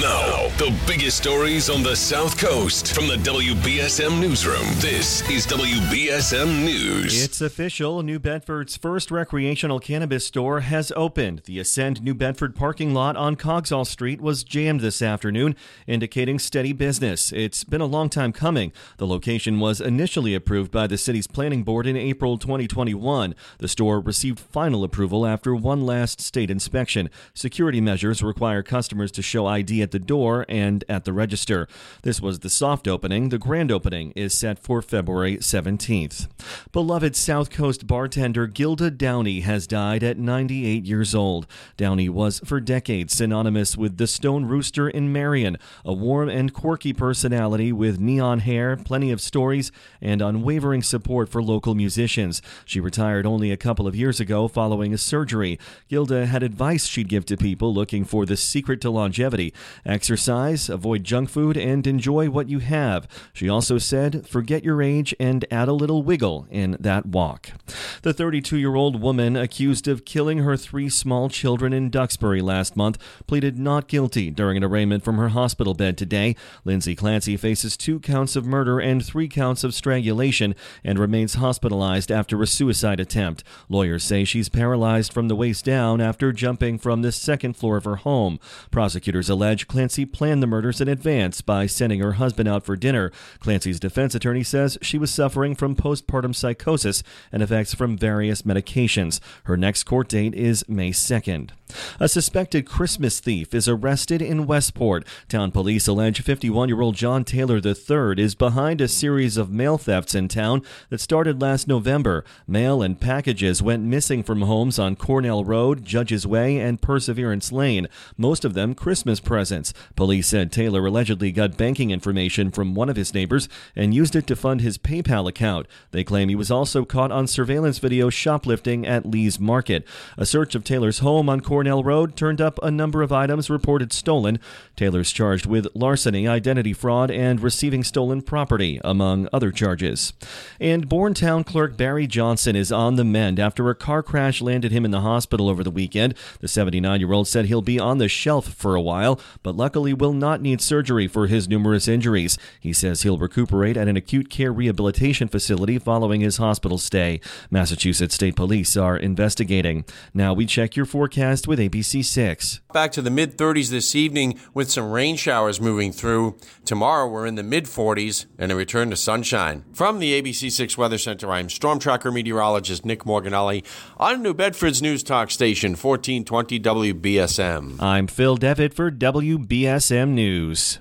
Now, the biggest stories on the South Coast from the WBSM Newsroom. This is WBSM News. It's official. New Bedford's first recreational cannabis store has opened. The Ascend New Bedford parking lot on Coggeshall Street was jammed this afternoon, indicating steady business. It's been a long time coming. The location was initially approved by the city's planning board in April 2021. The store received final approval after one last state inspection. Security measures require customers to show ID at the door and at the register. This was the soft opening. The grand opening is set for February 17th. Beloved South Coast bartender Gilda Downey has died at 98 years old. Downey was for decades synonymous with the Stone Rooster in Marion, a warm and quirky personality with neon hair, plenty of stories, and unwavering support for local musicians. She retired only a couple of years ago following a surgery. Gilda had advice she'd give to people looking for the secret to longevity exercise, avoid junk food, and enjoy what you have. She also said, forget your age and add a little wiggle in that walk. The 32 year old woman accused of killing her three small children in Duxbury last month pleaded not guilty during an arraignment from her hospital bed today. Lindsay Clancy faces two counts of murder and three counts of strangulation and remains hospitalized after a suicide attempt. Lawyers say she's paralyzed from the waist down after jumping from the second floor of her home. Prosecutors allege Clancy planned the murders in advance by sending her husband out for dinner. Clancy's defense attorney says she was suffering from postpartum psychosis and effects from various medications. Her next court date is May 2nd. A suspected Christmas thief is arrested in Westport. Town police allege 51 year old John Taylor III is behind a series of mail thefts in town that started last November. Mail and packages went missing from homes on Cornell Road, Judges Way, and Perseverance Lane, most of them Christmas presents. Police said Taylor allegedly got banking information from one of his neighbors and used it to fund his PayPal account. They claim he was also caught on surveillance video shoplifting at Lee's Market. A search of Taylor's home on Cornell Road turned up a number of items reported stolen. Taylor's charged with larceny, identity fraud, and receiving stolen property, among other charges. And Bourne Town clerk Barry Johnson is on the mend after a car crash landed him in the hospital over the weekend. The 79 year old said he'll be on the shelf for a while, but luckily will not need surgery for his numerous injuries. He says he'll recuperate at an acute care rehabilitation facility following his hospital stay. Massachusetts State Police are investigating. Now we check your forecast with ABC 6. Back to the mid 30s this evening with some rain showers moving through. Tomorrow we're in the mid 40s and a return to sunshine. From the ABC 6 Weather Center, I'm Storm Tracker meteorologist Nick Morganelli on New Bedford's News Talk Station 1420 WBSM. I'm Phil Devitt for WBSM News.